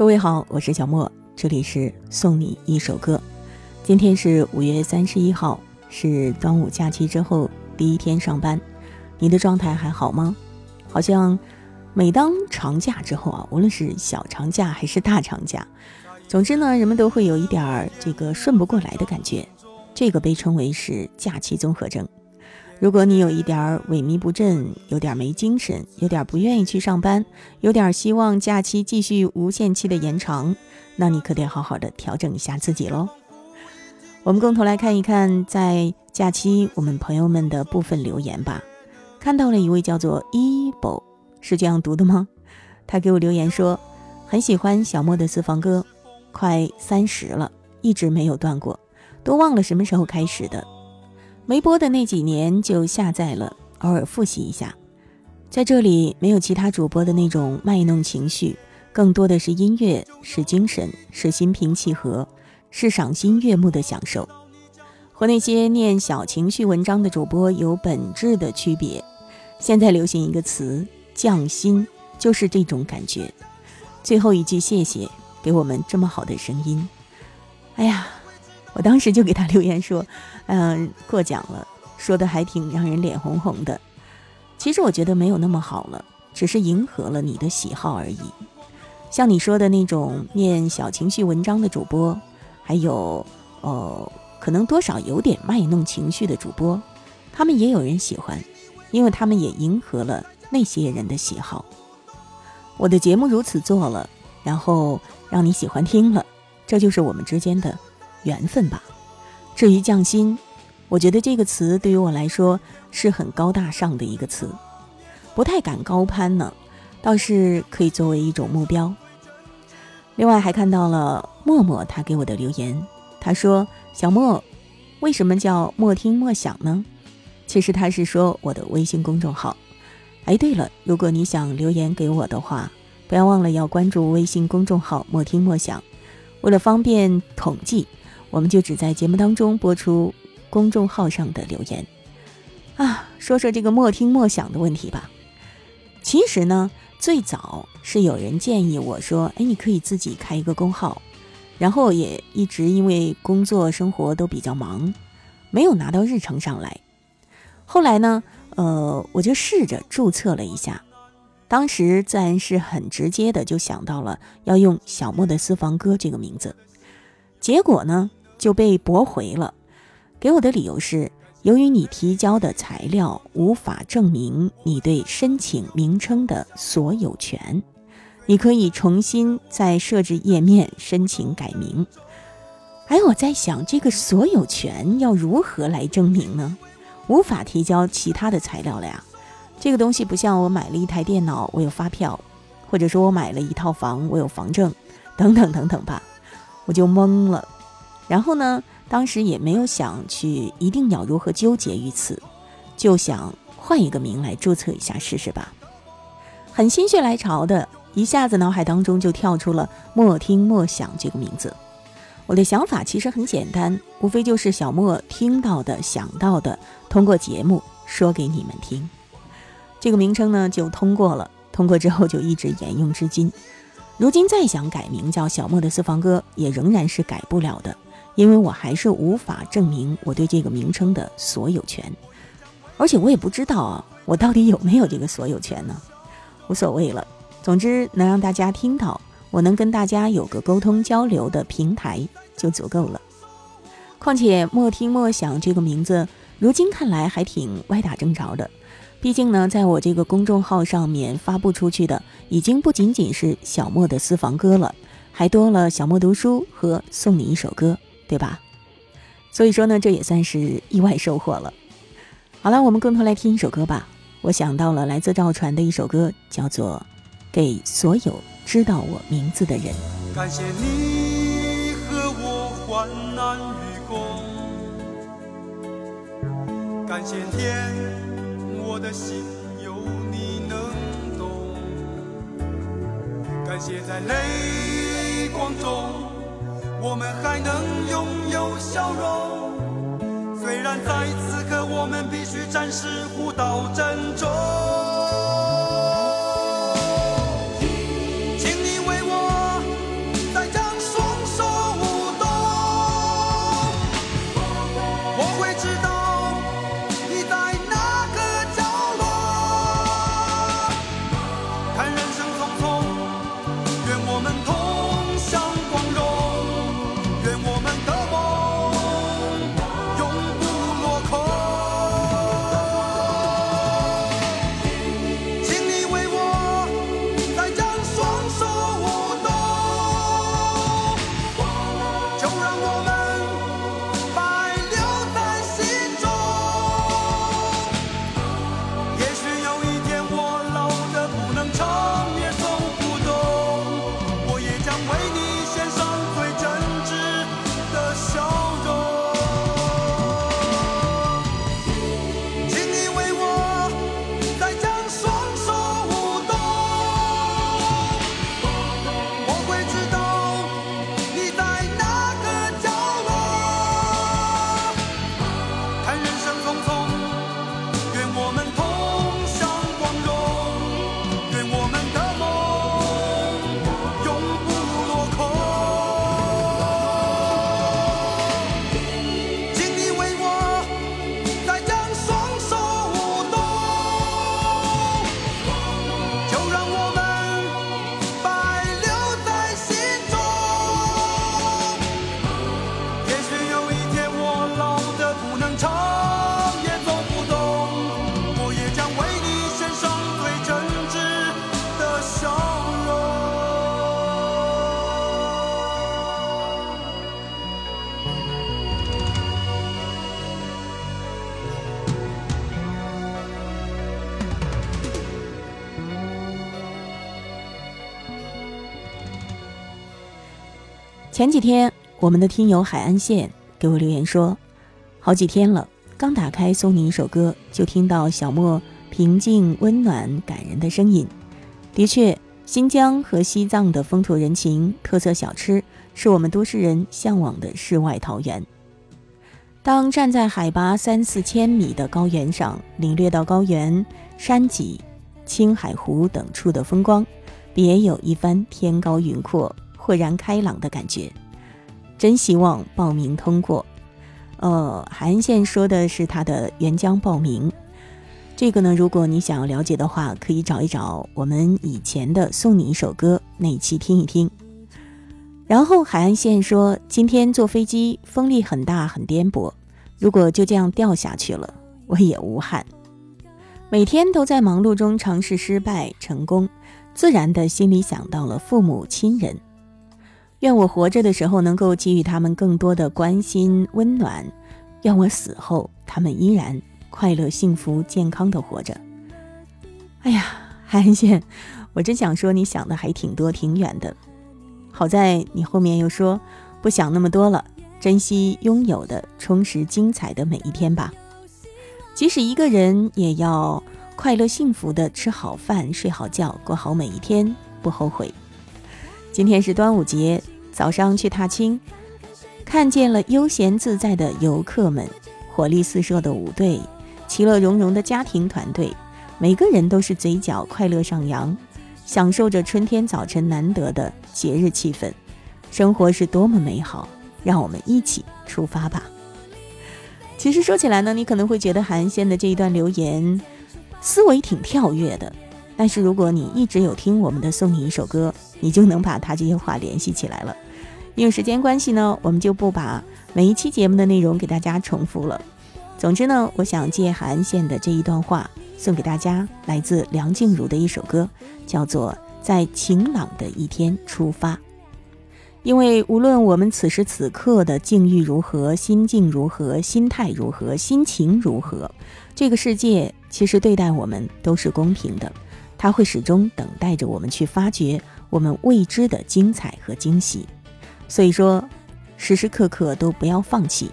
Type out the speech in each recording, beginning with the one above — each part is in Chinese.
各位好，我是小莫，这里是送你一首歌。今天是五月三十一号，是端午假期之后第一天上班，你的状态还好吗？好像每当长假之后啊，无论是小长假还是大长假，总之呢，人们都会有一点儿这个顺不过来的感觉，这个被称为是假期综合症。如果你有一点儿萎靡不振，有点没精神，有点不愿意去上班，有点希望假期继续无限期的延长，那你可得好好的调整一下自己喽。我们共同来看一看，在假期我们朋友们的部分留言吧。看到了一位叫做 Ebo，，是这样读的吗？他给我留言说，很喜欢小莫的私房歌，快三十了，一直没有断过，都忘了什么时候开始的。没播的那几年就下载了，偶尔复习一下。在这里没有其他主播的那种卖弄情绪，更多的是音乐，是精神，是心平气和，是赏心悦目的享受。和那些念小情绪文章的主播有本质的区别。现在流行一个词“匠心”，就是这种感觉。最后一句谢谢，给我们这么好的声音。哎呀。我当时就给他留言说：“嗯，过奖了，说的还挺让人脸红红的。其实我觉得没有那么好了，只是迎合了你的喜好而已。像你说的那种念小情绪文章的主播，还有呃，可能多少有点卖弄情绪的主播，他们也有人喜欢，因为他们也迎合了那些人的喜好。我的节目如此做了，然后让你喜欢听了，这就是我们之间的。”缘分吧。至于匠心，我觉得这个词对于我来说是很高大上的一个词，不太敢高攀呢，倒是可以作为一种目标。另外还看到了默默他给我的留言，他说：“小莫，为什么叫莫听莫想呢？”其实他是说我的微信公众号。哎，对了，如果你想留言给我的话，不要忘了要关注微信公众号“莫听莫想”，为了方便统计。我们就只在节目当中播出公众号上的留言啊，说说这个莫听莫想的问题吧。其实呢，最早是有人建议我说：“哎，你可以自己开一个公号。”然后也一直因为工作生活都比较忙，没有拿到日程上来。后来呢，呃，我就试着注册了一下，当时自然是很直接的就想到了要用“小莫的私房歌”这个名字，结果呢。就被驳回了，给我的理由是，由于你提交的材料无法证明你对申请名称的所有权，你可以重新在设置页面申请改名。哎，我在想，这个所有权要如何来证明呢？无法提交其他的材料了呀。这个东西不像我买了一台电脑，我有发票，或者说我买了一套房，我有房证，等等等等吧，我就懵了。然后呢，当时也没有想去一定要如何纠结于此，就想换一个名来注册一下试试吧。很心血来潮的，一下子脑海当中就跳出了“莫听莫想”这个名字。我的想法其实很简单，无非就是小莫听到的、想到的，通过节目说给你们听。这个名称呢就通过了，通过之后就一直沿用至今。如今再想改名叫小莫的私房歌，也仍然是改不了的。因为我还是无法证明我对这个名称的所有权，而且我也不知道啊，我到底有没有这个所有权呢？无所谓了，总之能让大家听到，我能跟大家有个沟通交流的平台就足够了。况且“莫听莫想”这个名字，如今看来还挺歪打正着的。毕竟呢，在我这个公众号上面发布出去的，已经不仅仅是小莫的私房歌了，还多了小莫读书和送你一首歌。对吧？所以说呢，这也算是意外收获了。好了，我们共同来听一首歌吧。我想到了来自赵传的一首歌，叫做《给所有知道我名字的人》。感谢你和我患难与共，感谢天，我的心有你能懂，感谢在泪光中。我们还能拥有笑容，虽然在此刻我们必须暂时互道珍重。前几天，我们的听友海岸线给我留言说，好几天了，刚打开送你一首歌，就听到小莫平静、温暖、感人的声音。的确，新疆和西藏的风土人情、特色小吃，是我们都市人向往的世外桃源。当站在海拔三四千米的高原上，领略到高原、山脊、青海湖等处的风光，别有一番天高云阔、豁然开朗的感觉。真希望报名通过。呃，海岸线说的是他的援疆报名，这个呢，如果你想要了解的话，可以找一找我们以前的送你一首歌那一期听一听。然后海岸线说：“今天坐飞机风力很大，很颠簸。如果就这样掉下去了，我也无憾。每天都在忙碌中尝试失败、成功，自然的心里想到了父母亲人。愿我活着的时候能够给予他们更多的关心、温暖；愿我死后他们依然快乐、幸福、健康的活着。”哎呀，海岸线，我真想说，你想的还挺多、挺远的。好在你后面又说不想那么多了，珍惜拥有的，充实精彩的每一天吧。即使一个人，也要快乐幸福的吃好饭、睡好觉，过好每一天，不后悔。今天是端午节，早上去踏青，看见了悠闲自在的游客们，活力四射的舞队，其乐融融的家庭团队，每个人都是嘴角快乐上扬。享受着春天早晨难得的节日气氛，生活是多么美好！让我们一起出发吧。其实说起来呢，你可能会觉得韩先的这一段留言思维挺跳跃的，但是如果你一直有听我们的《送你一首歌》，你就能把他这些话联系起来了。因为时间关系呢，我们就不把每一期节目的内容给大家重复了。总之呢，我想借韩线的这一段话。送给大家来自梁静茹的一首歌，叫做《在晴朗的一天出发》。因为无论我们此时此刻的境遇如何、心境如何、心态如何、心情如何，这个世界其实对待我们都是公平的，它会始终等待着我们去发掘我们未知的精彩和惊喜。所以说，时时刻刻都不要放弃。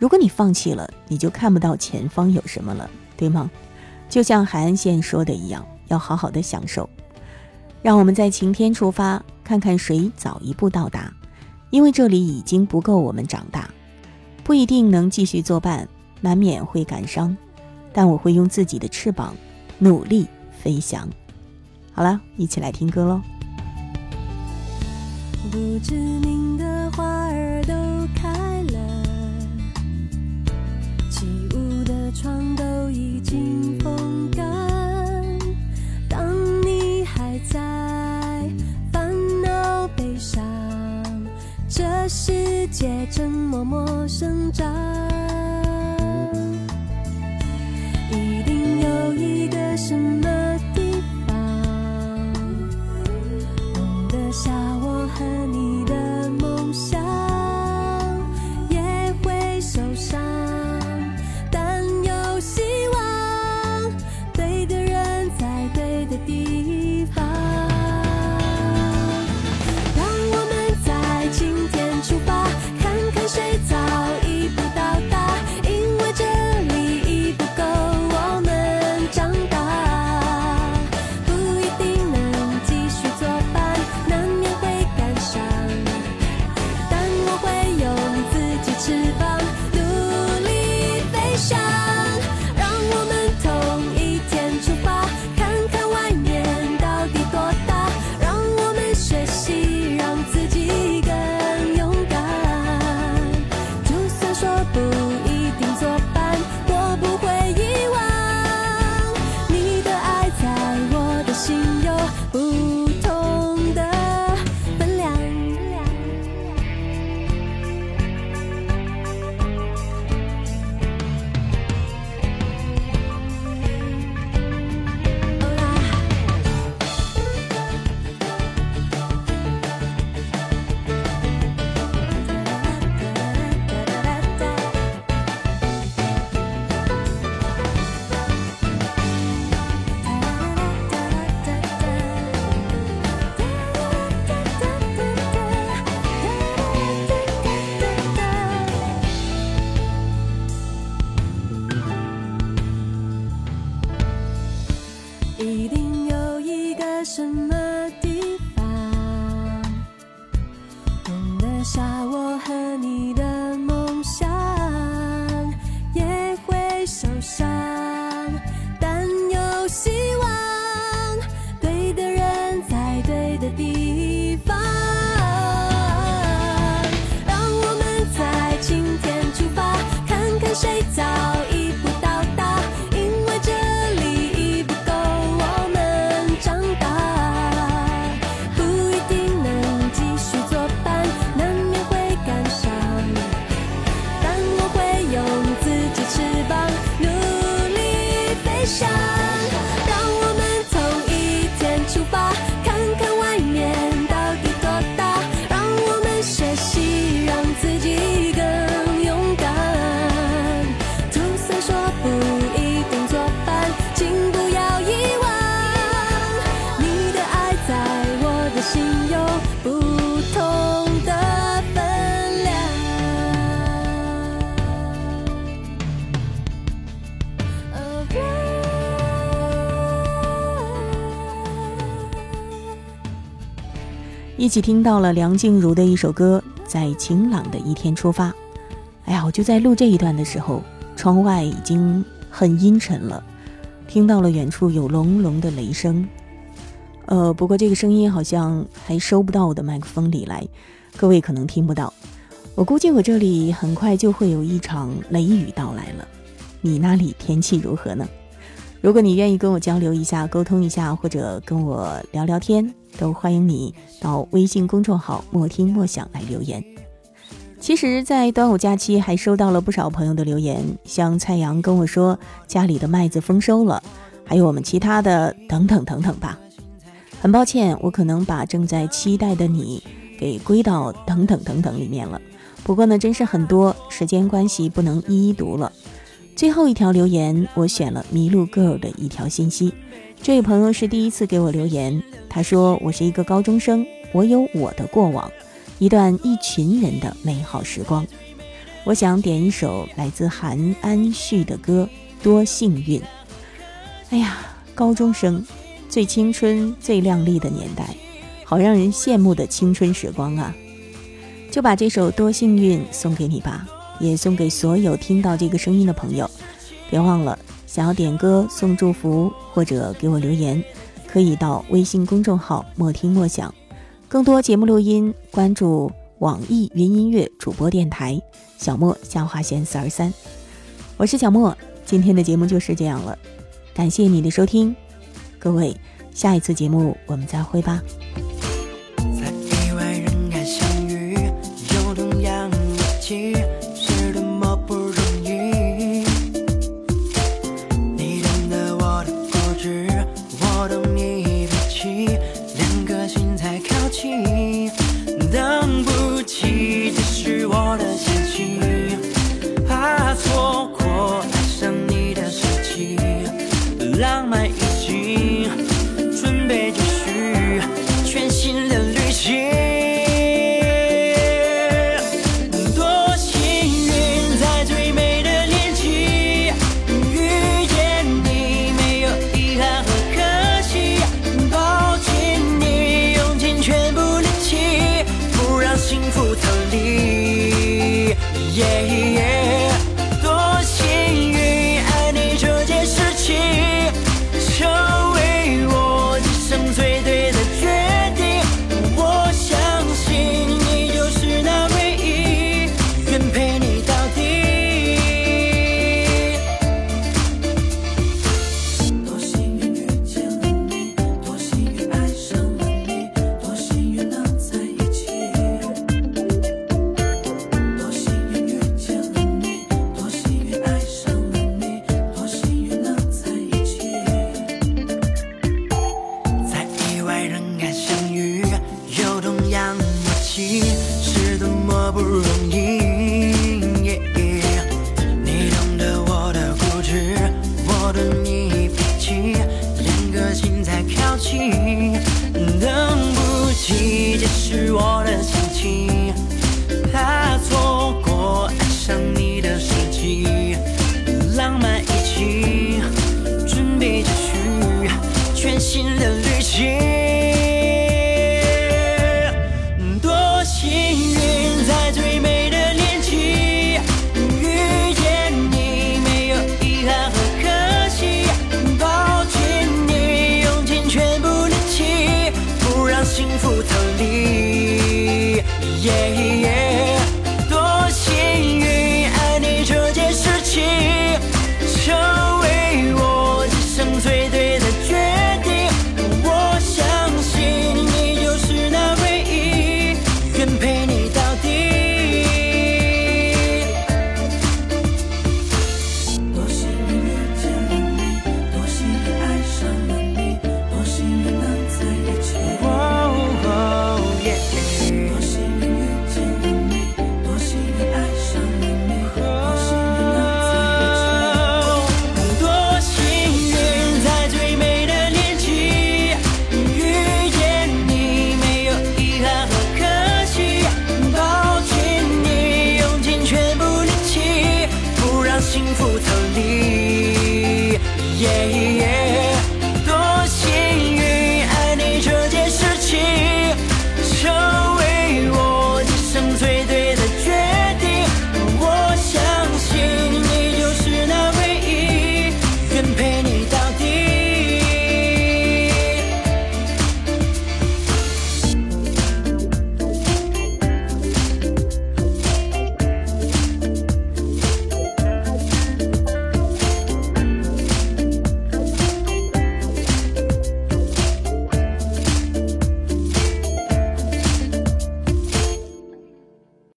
如果你放弃了，你就看不到前方有什么了，对吗？就像海岸线说的一样，要好好的享受。让我们在晴天出发，看看谁早一步到达。因为这里已经不够我们长大，不一定能继续作伴，难免会感伤。但我会用自己的翅膀，努力飞翔。好了，一起来听歌喽。不知名的花儿都一起听到了梁静茹的一首歌《在晴朗的一天出发》。哎呀，我就在录这一段的时候，窗外已经很阴沉了，听到了远处有隆隆的雷声。呃，不过这个声音好像还收不到我的麦克风里来，各位可能听不到。我估计我这里很快就会有一场雷雨到来了。你那里天气如何呢？如果你愿意跟我交流一下、沟通一下，或者跟我聊聊天，都欢迎你到微信公众号“莫听莫想”来留言。其实，在端午假期还收到了不少朋友的留言，像蔡阳跟我说家里的麦子丰收了，还有我们其他的等等等等吧。很抱歉，我可能把正在期待的你给归到等等等等里面了。不过呢，真是很多，时间关系不能一一读了。最后一条留言，我选了麋鹿 girl 的一条信息。这位朋友是第一次给我留言，他说：“我是一个高中生，我有我的过往，一段一群人的美好时光。我想点一首来自韩安旭的歌《多幸运》。哎呀，高中生，最青春、最靓丽的年代，好让人羡慕的青春时光啊！就把这首《多幸运》送给你吧。”也送给所有听到这个声音的朋友，别忘了想要点歌、送祝福或者给我留言，可以到微信公众号“莫听莫想”。更多节目录音，关注网易云音乐主播电台小莫下划线四二三。我是小莫，今天的节目就是这样了，感谢你的收听，各位，下一次节目我们再会吧。